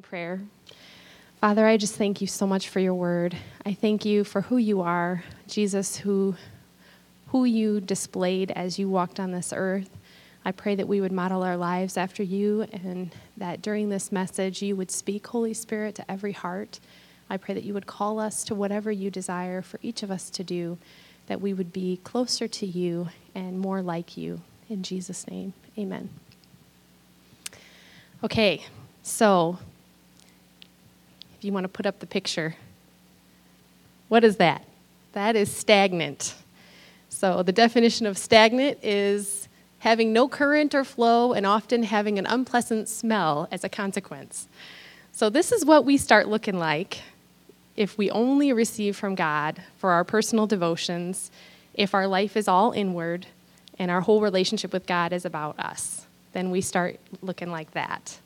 in prayer. Father, I just thank you so much for your word. I thank you for who you are, Jesus, who, who you displayed as you walked on this earth. I pray that we would model our lives after you and that during this message you would speak, Holy Spirit, to every heart. I pray that you would call us to whatever you desire for each of us to do, that we would be closer to you and more like you. In Jesus' name, amen. Okay, so if you want to put up the picture, what is that? That is stagnant. So the definition of stagnant is having no current or flow and often having an unpleasant smell as a consequence. So this is what we start looking like if we only receive from God for our personal devotions, if our life is all inward and our whole relationship with God is about us, then we start looking like that.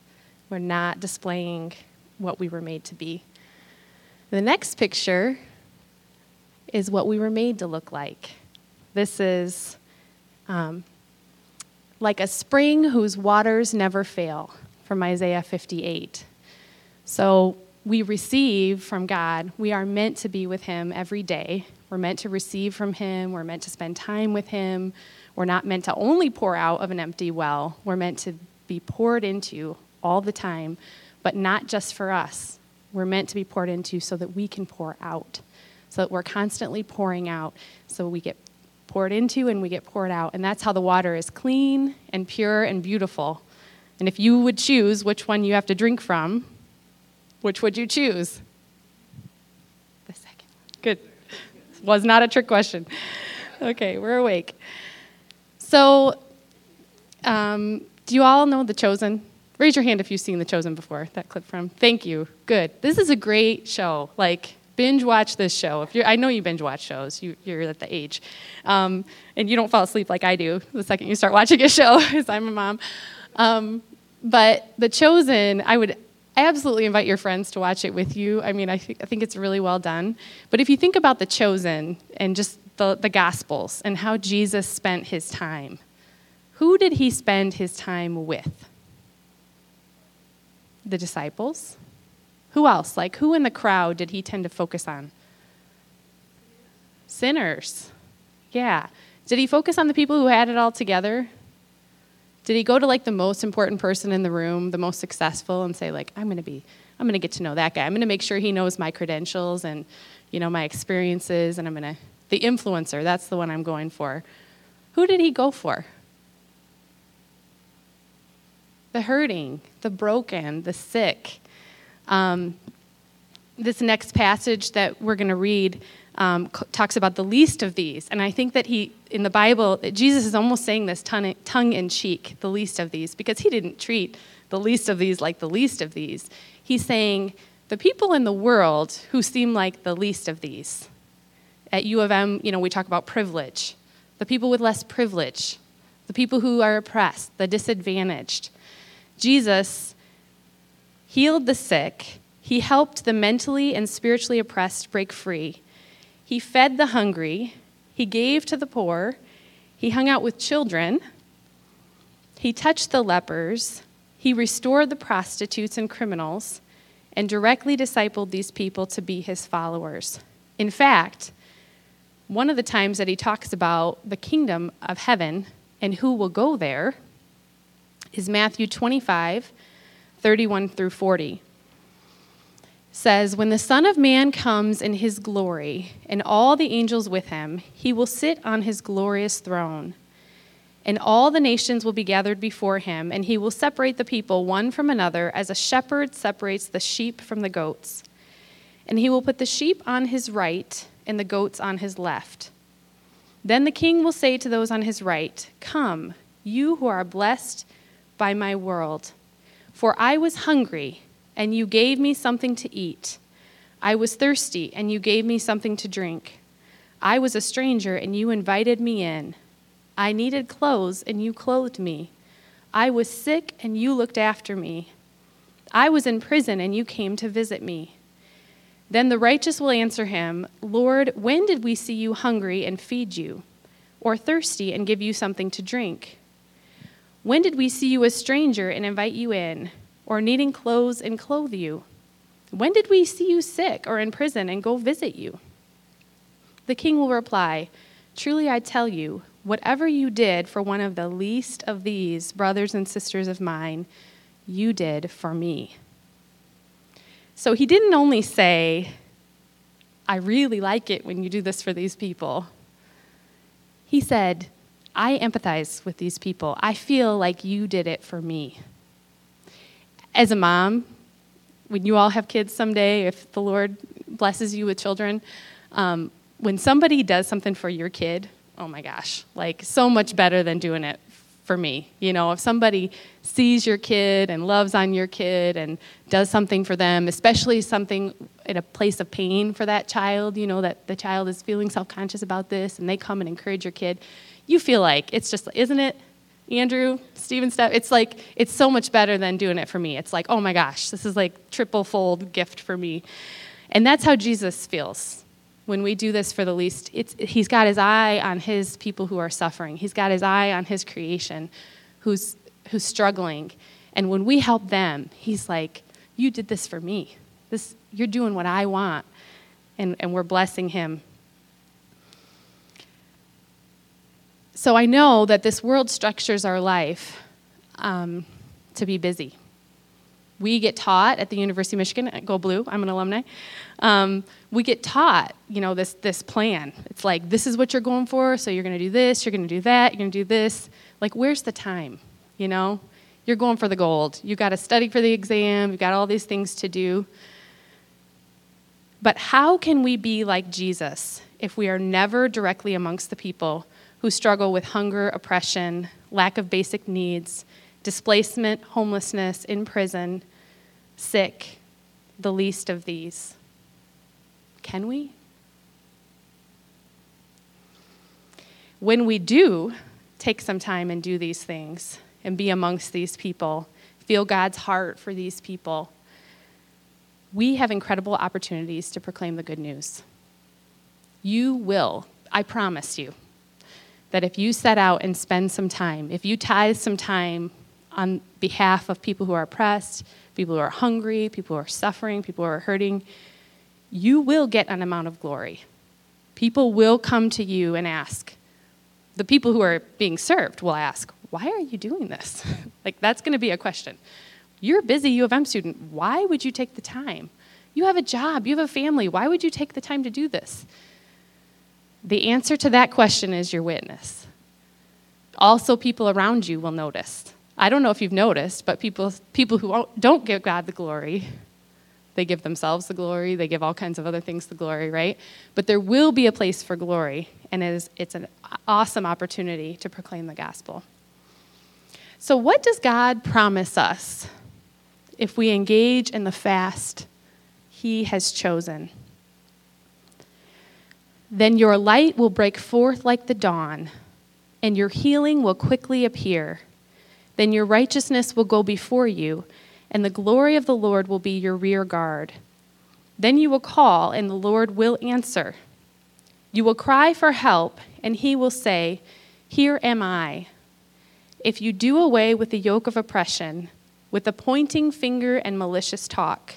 We're not displaying what we were made to be. The next picture is what we were made to look like. This is um, like a spring whose waters never fail, from Isaiah 58. So we receive from God. We are meant to be with Him every day. We're meant to receive from Him. We're meant to spend time with Him. We're not meant to only pour out of an empty well. We're meant to be poured into all the time, but not just for us. We're meant to be poured into so that we can pour out, so that we're constantly pouring out, so we get poured into and we get poured out. And that's how the water is clean and pure and beautiful. And if you would choose which one you have to drink from, which would you choose? The second. Good. Was not a trick question. Okay, we're awake. So, um, do you all know The Chosen? Raise your hand if you've seen The Chosen before, that clip from. Thank you. Good. This is a great show. Like, binge watch this show. If you're, I know you binge watch shows. You, are at the age, um, and you don't fall asleep like I do the second you start watching a show, because I'm a mom. Um, but The Chosen, I would absolutely invite your friends to watch it with you. I mean, I, th- I think it's really well done. But if you think about The Chosen and just the, the Gospels and how Jesus spent his time, who did he spend his time with? The disciples. Who else? Like, who in the crowd did he tend to focus on? Sinners. Yeah. Did he focus on the people who had it all together? Did he go to like the most important person in the room, the most successful, and say, like, I'm going to be, I'm going to get to know that guy. I'm going to make sure he knows my credentials and, you know, my experiences, and I'm going to, the influencer, that's the one I'm going for. Who did he go for? The hurting, the broken, the sick. Um, this next passage that we're going to read um, talks about the least of these. And I think that he, in the Bible, Jesus is almost saying this tongue in cheek, the least of these, because he didn't treat the least of these like the least of these. He's saying, the people in the world who seem like the least of these. At U of M, you know, we talk about privilege. The people with less privilege, the people who are oppressed, the disadvantaged. Jesus healed the sick, he helped the mentally and spiritually oppressed break free, he fed the hungry, he gave to the poor, he hung out with children, he touched the lepers, he restored the prostitutes and criminals, and directly discipled these people to be his followers. In fact, one of the times that he talks about the kingdom of heaven and who will go there is Matthew 25, 31 through 40. Says, When the Son of Man comes in his glory, and all the angels with him, he will sit on his glorious throne. And all the nations will be gathered before him, and he will separate the people one from another, as a shepherd separates the sheep from the goats. And he will put the sheep on his right, and the goats on his left. Then the king will say to those on his right, Come, you who are blessed by my world. For I was hungry, and you gave me something to eat. I was thirsty, and you gave me something to drink. I was a stranger, and you invited me in. I needed clothes, and you clothed me. I was sick, and you looked after me. I was in prison, and you came to visit me. Then the righteous will answer him, Lord, when did we see you hungry and feed you, or thirsty and give you something to drink? When did we see you a stranger and invite you in, or needing clothes and clothe you? When did we see you sick or in prison and go visit you? The king will reply, Truly I tell you, whatever you did for one of the least of these brothers and sisters of mine, you did for me. So he didn't only say, I really like it when you do this for these people. He said, I empathize with these people. I feel like you did it for me. As a mom, when you all have kids someday, if the Lord blesses you with children, um, when somebody does something for your kid, oh my gosh, like so much better than doing it for me. You know, if somebody sees your kid and loves on your kid and does something for them, especially something in a place of pain for that child, you know, that the child is feeling self conscious about this and they come and encourage your kid, you feel like it's just, isn't it? Andrew, Stephen, Steph, it's like, it's so much better than doing it for me. It's like, oh my gosh, this is like triple fold gift for me. And that's how Jesus feels when we do this for the least. It's, he's got his eye on his people who are suffering, he's got his eye on his creation who's, who's struggling. And when we help them, he's like, you did this for me. This, you're doing what I want. And, and we're blessing him So I know that this world structures our life um, to be busy. We get taught at the University of Michigan, Go Blue, I'm an alumni, um, we get taught, you know, this, this plan. It's like, this is what you're going for, so you're going to do this, you're going to do that, you're going to do this. Like, where's the time, you know? You're going for the gold. You've got to study for the exam, you've got all these things to do. But how can we be like Jesus if we are never directly amongst the people who struggle with hunger, oppression, lack of basic needs, displacement, homelessness, in prison, sick, the least of these. Can we? When we do take some time and do these things and be amongst these people, feel God's heart for these people, we have incredible opportunities to proclaim the good news. You will, I promise you that if you set out and spend some time, if you tithe some time on behalf of people who are oppressed, people who are hungry, people who are suffering, people who are hurting, you will get an amount of glory. People will come to you and ask. The people who are being served will ask, Why are you doing this? like, that's going to be a question. You're a busy U of M student. Why would you take the time? You have a job, you have a family. Why would you take the time to do this? The answer to that question is your witness. Also, people around you will notice. I don't know if you've noticed, but people, people who don't give God the glory, they give themselves the glory, they give all kinds of other things the glory, right? But there will be a place for glory, and it is, it's an awesome opportunity to proclaim the gospel. So, what does God promise us if we engage in the fast He has chosen? Then your light will break forth like the dawn, and your healing will quickly appear. Then your righteousness will go before you, and the glory of the Lord will be your rear guard. Then you will call, and the Lord will answer. You will cry for help, and he will say, Here am I. If you do away with the yoke of oppression, with the pointing finger and malicious talk,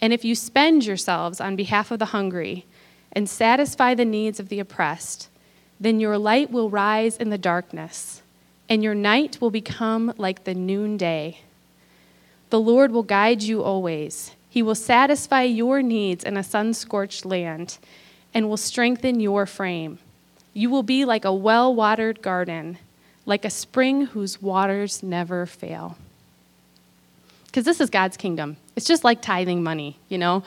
and if you spend yourselves on behalf of the hungry, and satisfy the needs of the oppressed, then your light will rise in the darkness, and your night will become like the noonday. The Lord will guide you always. He will satisfy your needs in a sun scorched land and will strengthen your frame. You will be like a well watered garden, like a spring whose waters never fail. Because this is God's kingdom. It's just like tithing money, you know?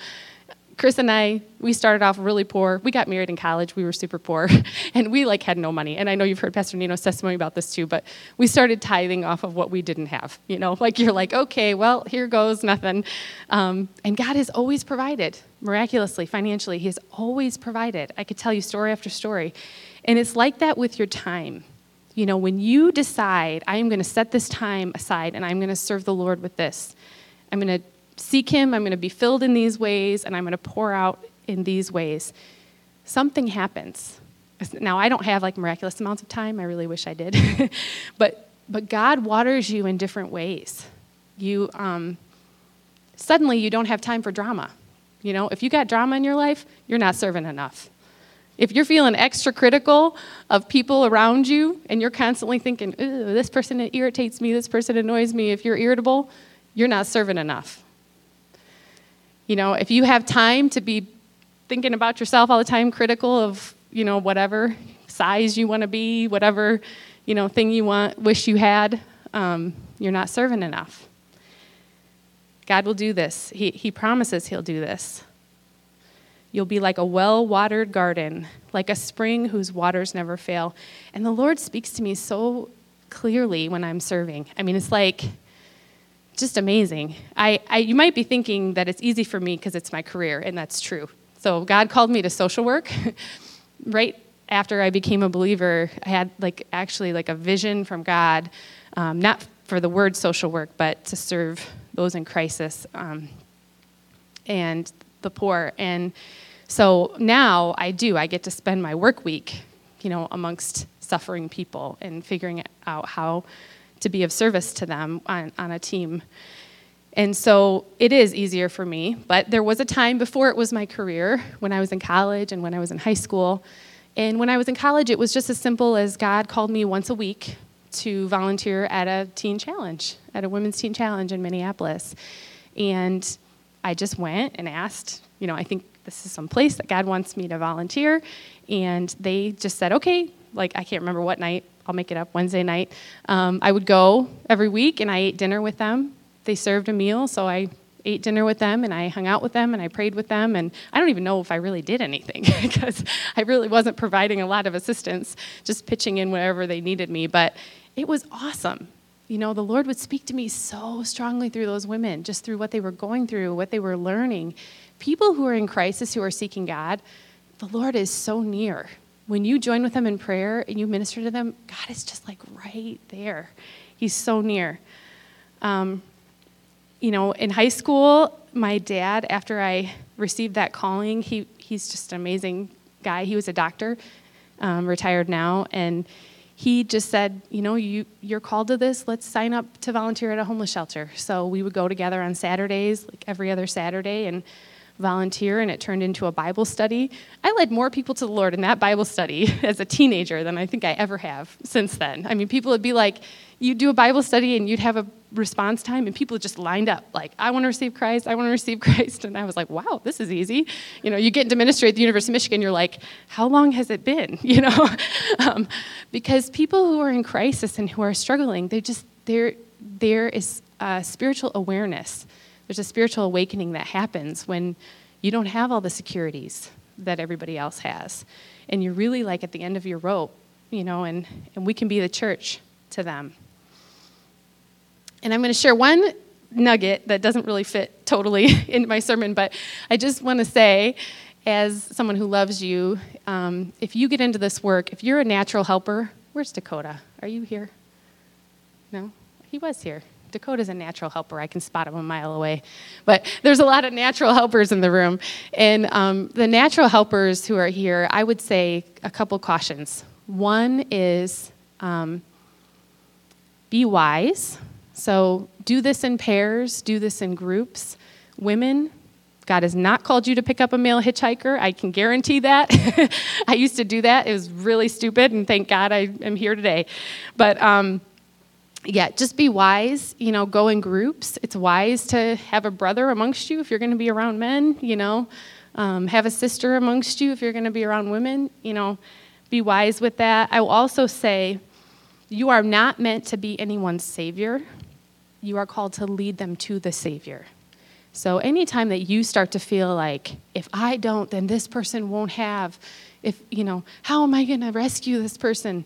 Chris and I, we started off really poor. We got married in college. We were super poor, and we like had no money. And I know you've heard Pastor Nino's testimony about this too. But we started tithing off of what we didn't have. You know, like you're like, okay, well, here goes nothing. Um, and God has always provided miraculously, financially. He has always provided. I could tell you story after story, and it's like that with your time. You know, when you decide, I am going to set this time aside, and I'm going to serve the Lord with this. I'm going to seek Him, I'm going to be filled in these ways, and I'm going to pour out in these ways, something happens. Now, I don't have like miraculous amounts of time. I really wish I did. but, but God waters you in different ways. You um, suddenly you don't have time for drama. You know, if you got drama in your life, you're not serving enough. If you're feeling extra critical of people around you and you're constantly thinking, this person irritates me, this person annoys me, if you're irritable, you're not serving enough. You know, if you have time to be thinking about yourself all the time, critical of, you know, whatever size you want to be, whatever, you know, thing you want, wish you had, um, you're not serving enough. God will do this. He, he promises He'll do this. You'll be like a well watered garden, like a spring whose waters never fail. And the Lord speaks to me so clearly when I'm serving. I mean, it's like just amazing. I, I you might be thinking that it's easy for me because it's my career, and that's true. So God called me to social work right after I became a believer. I had like actually like a vision from God, um, not for the word social work, but to serve those in crisis um, and the poor. And so now I do. I get to spend my work week, you know, amongst suffering people and figuring out how to be of service to them on, on a team. And so it is easier for me, but there was a time before it was my career when I was in college and when I was in high school. And when I was in college, it was just as simple as God called me once a week to volunteer at a teen challenge, at a women's teen challenge in Minneapolis. And I just went and asked, you know, I think this is some place that God wants me to volunteer. And they just said, okay, like I can't remember what night, I'll make it up, Wednesday night. Um, I would go every week and I ate dinner with them. They served a meal, so I ate dinner with them and I hung out with them and I prayed with them. And I don't even know if I really did anything because I really wasn't providing a lot of assistance, just pitching in wherever they needed me. But it was awesome. You know, the Lord would speak to me so strongly through those women, just through what they were going through, what they were learning people who are in crisis, who are seeking God, the Lord is so near. When you join with them in prayer and you minister to them, God is just like right there. He's so near. Um, you know, in high school, my dad, after I received that calling, he, he's just an amazing guy. He was a doctor, um, retired now, and he just said, you know, you, you're called to this. Let's sign up to volunteer at a homeless shelter. So we would go together on Saturdays, like every other Saturday, and volunteer and it turned into a Bible study. I led more people to the Lord in that Bible study as a teenager than I think I ever have since then. I mean, people would be like, you'd do a Bible study and you'd have a response time? And people just lined up like i want to receive christ i want to receive christ. And i was like wow this is easy. You know you get into ministry at the university of michigan you're like how long has it been? You know? Um, because people who are in crisis and who are struggling they just there there is spiritual awareness there's a spiritual awakening that happens when you don't have all the securities that everybody else has. And you're really like at the end of your rope, you know, and, and we can be the church to them. And I'm going to share one nugget that doesn't really fit totally into my sermon, but I just want to say, as someone who loves you, um, if you get into this work, if you're a natural helper, where's Dakota? Are you here? No? He was here. Dakota's a natural helper. I can spot him a mile away. But there's a lot of natural helpers in the room. And um, the natural helpers who are here, I would say a couple cautions. One is um, be wise. So do this in pairs, do this in groups. Women, God has not called you to pick up a male hitchhiker. I can guarantee that. I used to do that. It was really stupid, and thank God I am here today. But um, yeah, just be wise. You know, go in groups. It's wise to have a brother amongst you if you're going to be around men. You know, um, have a sister amongst you if you're going to be around women. You know, be wise with that. I will also say, you are not meant to be anyone's savior. You are called to lead them to the Savior. So anytime that you start to feel like, if I don't, then this person won't have, if, you know, how am I going to rescue this person?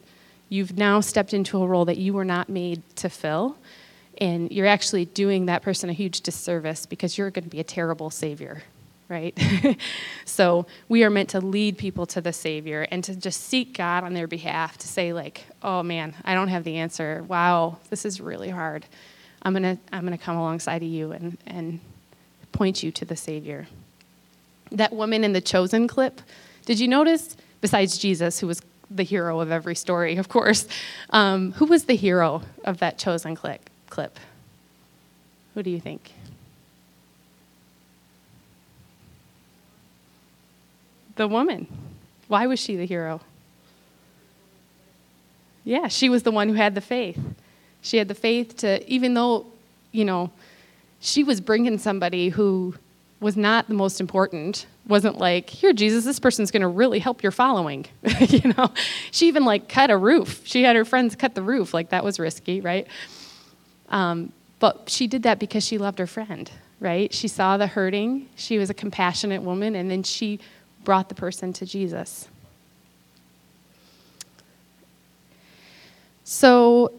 You've now stepped into a role that you were not made to fill. And you're actually doing that person a huge disservice because you're going to be a terrible savior, right? so we are meant to lead people to the Savior and to just seek God on their behalf to say, like, oh man, I don't have the answer. Wow, this is really hard. I'm going to I'm to come alongside of you and, and point you to the Savior. That woman in the chosen clip, did you notice, besides Jesus, who was the hero of every story, of course. Um, who was the hero of that chosen clip? clip? Who do you think? The woman. Why was she the hero? Yeah, she was the one who had the faith. She had the faith to, even though, you know, she was bringing somebody who was not the most important. Wasn't like here jesus this person's going to really help your following. You know? She even like cut a roof. She had her friends cut the roof. Like that was risky right? Um, but she did that because she loved her friend right? She saw the hurting. She was a compassionate woman and then she brought the person to jesus. So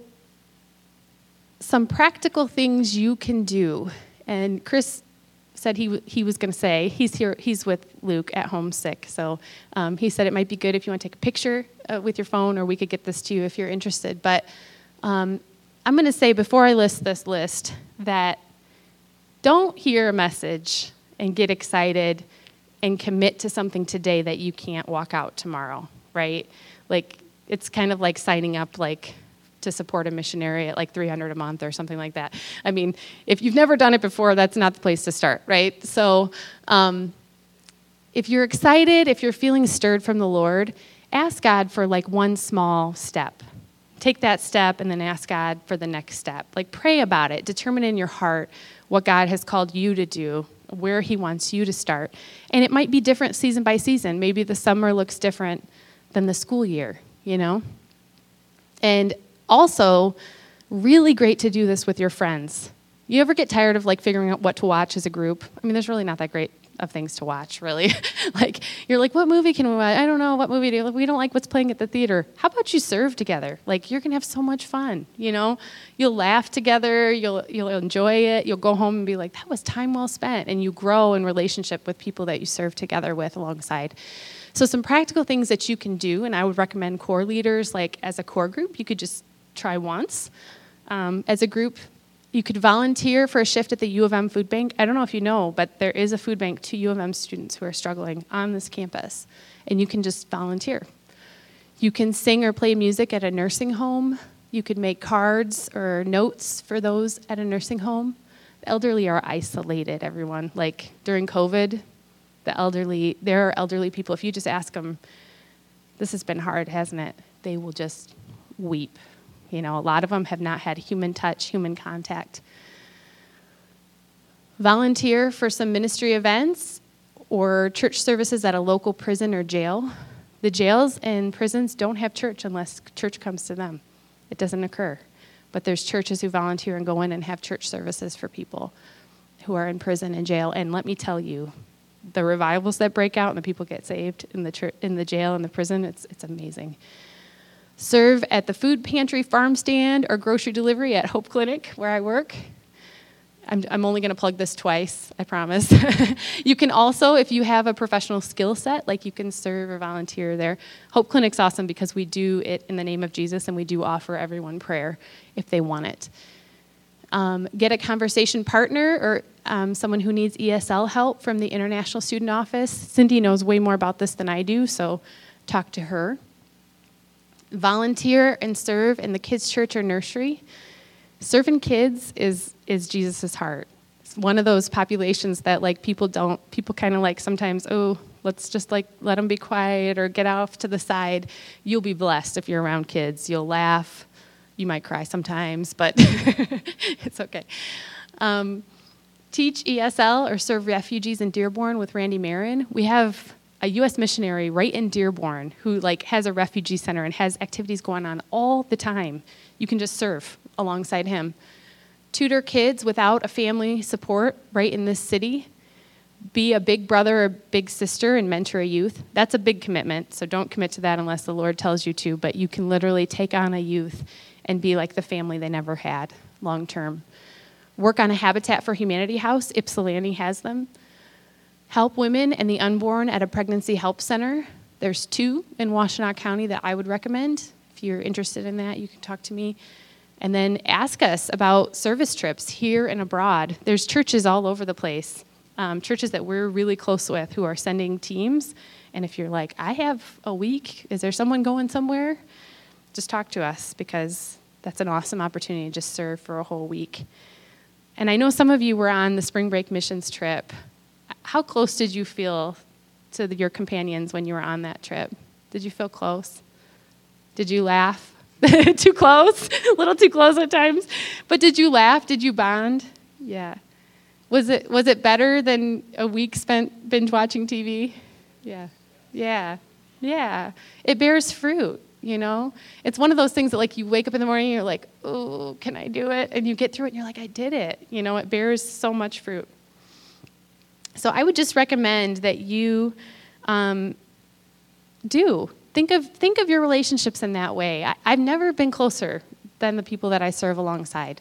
some practical things you can do and chris said he, he was going to say. He's here. He's with Luke at home sick, so um, he said it might be good if you want to take a picture uh, with your phone, or we could get this to you if you're interested. But um, I'm going to say before I list this list that don't hear a message and get excited and commit to something today that you can't walk out tomorrow, right? Like it's kind of like signing up like to support a missionary at like 300 a month or something like that. I mean, if you've never done it before, that's not the place to start, right? So, um, if you're excited, if you're feeling stirred from the Lord, ask God for like one small step. Take that step and then ask God for the next step. Like pray about it. Determine in your heart what God has called you to do, where He wants you to start. And it might be different season by season. Maybe the summer looks different than the school year, you know? And also really great to do this with your friends. You ever get tired of like figuring out what to watch as a group? I mean, there's really not that great of things to watch, really. like you're like, what movie can we watch? I don't know what movie do we don't like what's playing at the theater. How about you serve together? Like you're gonna have so much fun. You know, you'll laugh together. You'll you'll enjoy it. You'll go home and be like, that was time well spent. And you grow in relationship with people that you serve together with alongside. So some practical things that you can do, and I would recommend core leaders, like as a core group, you could just try once. Um, as a group, you could volunteer for a shift at the U of M food bank. I don't know if you know, but there is a food bank to U of M students who are struggling on this campus, and you can just volunteer. You can sing or play music at a nursing home. You could make cards or notes for those at a nursing home. The elderly are isolated, everyone. Like during COVID, the elderly, there are elderly people, if you just ask them, this has been hard, hasn't it? They will just weep you know, a lot of them have not had human touch, human contact. Volunteer for some ministry events or church services at a local prison or jail. The jails and prisons don't have church unless church comes to them. It doesn't occur. But there's churches who volunteer and go in and have church services for people who are in prison and jail. And let me tell you, the revivals that break out and the people get saved in the church, in the jail and the prison, it's, it's amazing serve at the food pantry, farm stand, or grocery delivery at Hope Clinic, where I work. I'm, I'm only going to plug this twice, I promise. you can also, if you have a professional skill set, like you can serve or volunteer there. Hope Clinic's awesome because we do it in the name of Jesus and we do offer everyone prayer if they want it. Um, get a conversation partner or um, someone who needs ESL help from the International Student Office. Cindy knows way more about this than I do, so talk to her volunteer and serve in the kids' church or nursery. Serving kids is is Jesus' heart. It's one of those populations that like people don't people kind of like sometimes oh let's just like let them be quiet or get off to the side. You'll be blessed if you're around kids. You'll laugh. You might cry sometimes, but it's okay. Um, teach ESL or serve refugees in Dearborn with Randy Marin. We have a U.S. missionary right in Dearborn who like has a refugee center and has activities going on all the time. You can just serve alongside him. Tutor kids without a family support right in this city. Be a big brother or big sister and mentor a youth. That's a big commitment, so don't commit to that unless the Lord tells you to, but you can literally take on a youth and be like the family they never had long term. Work on a Habitat for Humanity house. Ypsilanti has them. Help women and the unborn at a pregnancy help center. There's two in Washtenaw County that I would recommend. If you're interested in that, you can talk to me. And then ask us about service trips here and abroad. There's churches all over the place, um, churches that we're really close with who are sending teams. And if you're like, I have a week, is there someone going somewhere? Just talk to us because that's an awesome opportunity to just serve for a whole week. And I know some of you were on the spring break missions trip. How close did you feel to the, your companions when you were on that trip? Did you feel close? Did you laugh? too close? A little too close at times. But did you laugh? Did you bond? Yeah. Was it was it better than a week spent binge watching TV? Yeah. Yeah. Yeah. It bears fruit, you know? It's one of those things that like you wake up in the morning and you're like, "Oh, can I do it?" And you get through it and you're like, "I did it." You know, it bears so much fruit. So I would just recommend that you um, do think of think of your relationships in that way. I, I've never been closer than the people that I serve alongside.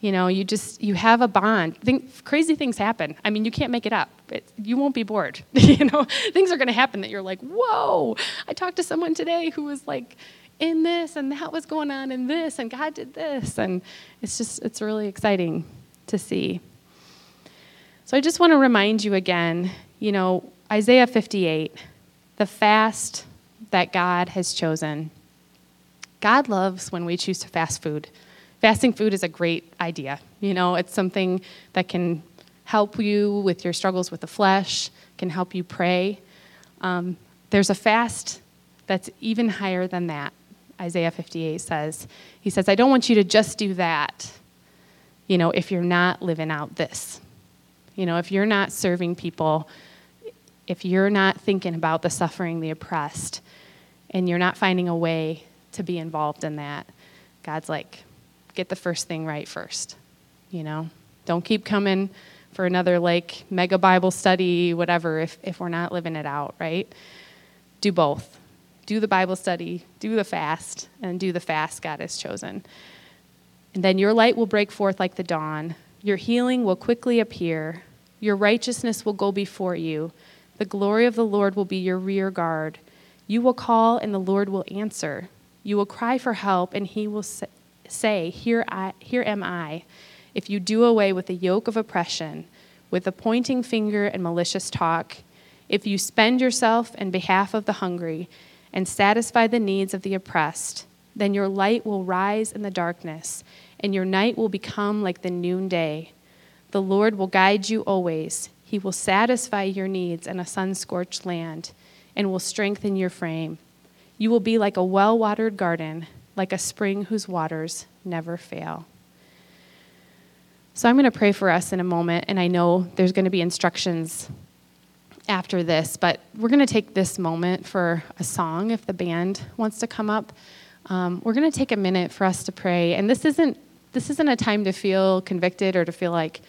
You know, you just you have a bond. Think, crazy things happen. I mean, you can't make it up. It, you won't be bored. you know, things are going to happen that you're like, whoa! I talked to someone today who was like in this, and that was going on in this, and God did this, and it's just it's really exciting to see. So I just want to remind you again. You know, Isaiah 58, the fast that God has chosen. God loves when we choose to fast food fasting food is a great idea. You know, it's something that can help you with your struggles with the flesh, can help you pray. Um, there's a fast that's even higher than that. Isaiah 58 says, He says, I don't want you to just do that, you know, if you're not living out this. You know, if you're not serving people, if you're not thinking about the suffering, the oppressed, and you're not finding a way to be involved in that, God's like, get the first thing right first. You know, don't keep coming for another like mega Bible study, whatever, if, if we're not living it out, right? Do both. Do the Bible study, do the fast, and do the fast God has chosen. And then your light will break forth like the dawn. Your healing will quickly appear. Your righteousness will go before you. The glory of the Lord will be your rear guard. You will call, and the Lord will answer. You will cry for help, and he will say, Here, I, here am I, if you do away with the yoke of oppression, with the pointing finger and malicious talk, if you spend yourself in behalf of the hungry and satisfy the needs of the oppressed, then your light will rise in the darkness, and your night will become like the noonday. The Lord will guide you always. He will satisfy your needs in a sun scorched land and will strengthen your frame. You will be like a well watered garden like a spring whose waters never fail. So I'm going to pray for us in a moment, and I know there's going to be instructions after this, but we're going to take this moment for a song if the band wants to come up. Um, we're going to take a minute for us to pray, and this isn't this isn't a time to feel convicted or to feel like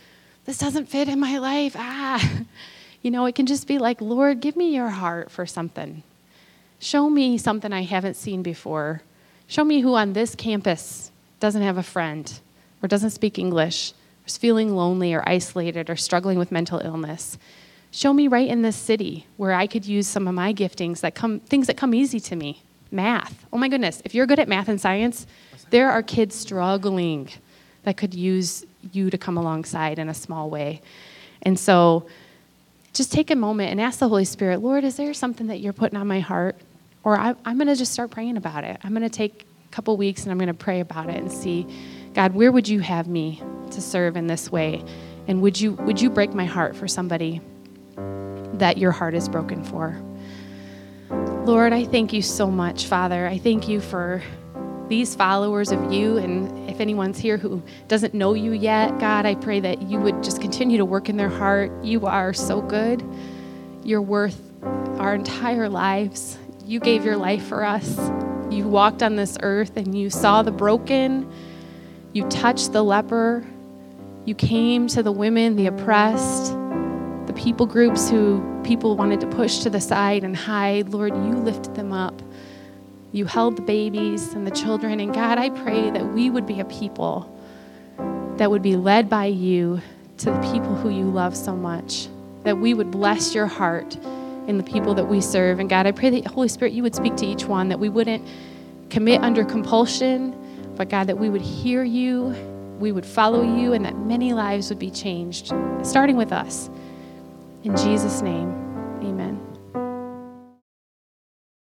this doesn't fit in my life. Ah, you know, it can just be like, Lord, give me your heart for something. Show me something I haven't seen before Show me who on this campus doesn't have a friend or doesn't speak English or is feeling lonely or isolated or struggling with mental illness. Show me right in this city where I could use some of my giftings that come things that come easy to me. Math. Oh my goodness, if you're good at math and science, there are kids struggling that could use you to come alongside in a small way. And so just take a moment and ask the Holy Spirit, Lord, is there something that you're putting on my heart or I, am going to just start praying about it. I'm going to take a couple weeks and I'm going to pray about it and see, God, where would you have me to serve in this way? And would you, would you break my heart for somebody that your heart is broken for? Lord, I thank you so much, Father. I thank you for these followers of you. And if anyone's here who doesn't know you yet, God, I pray that you would just continue to work in their heart. You are so good. You're worth our entire lives. You gave your life for us. You walked on this earth and you saw the broken. You touched the leper. You came to the women, the oppressed, people groups who people wanted to push to the side and hide. Lord, you lifted them up. You held the babies and the children. And God, I pray that we would be a people that would be led by you to the people who you love so much, that we would bless your heart in the people that we serve. And God, I pray that Holy Spirit, you would speak to each one, that we wouldn't commit under compulsion, but God, that we would hear you, we would follow you, and that many lives would be changed, starting with us. In Jesus' name.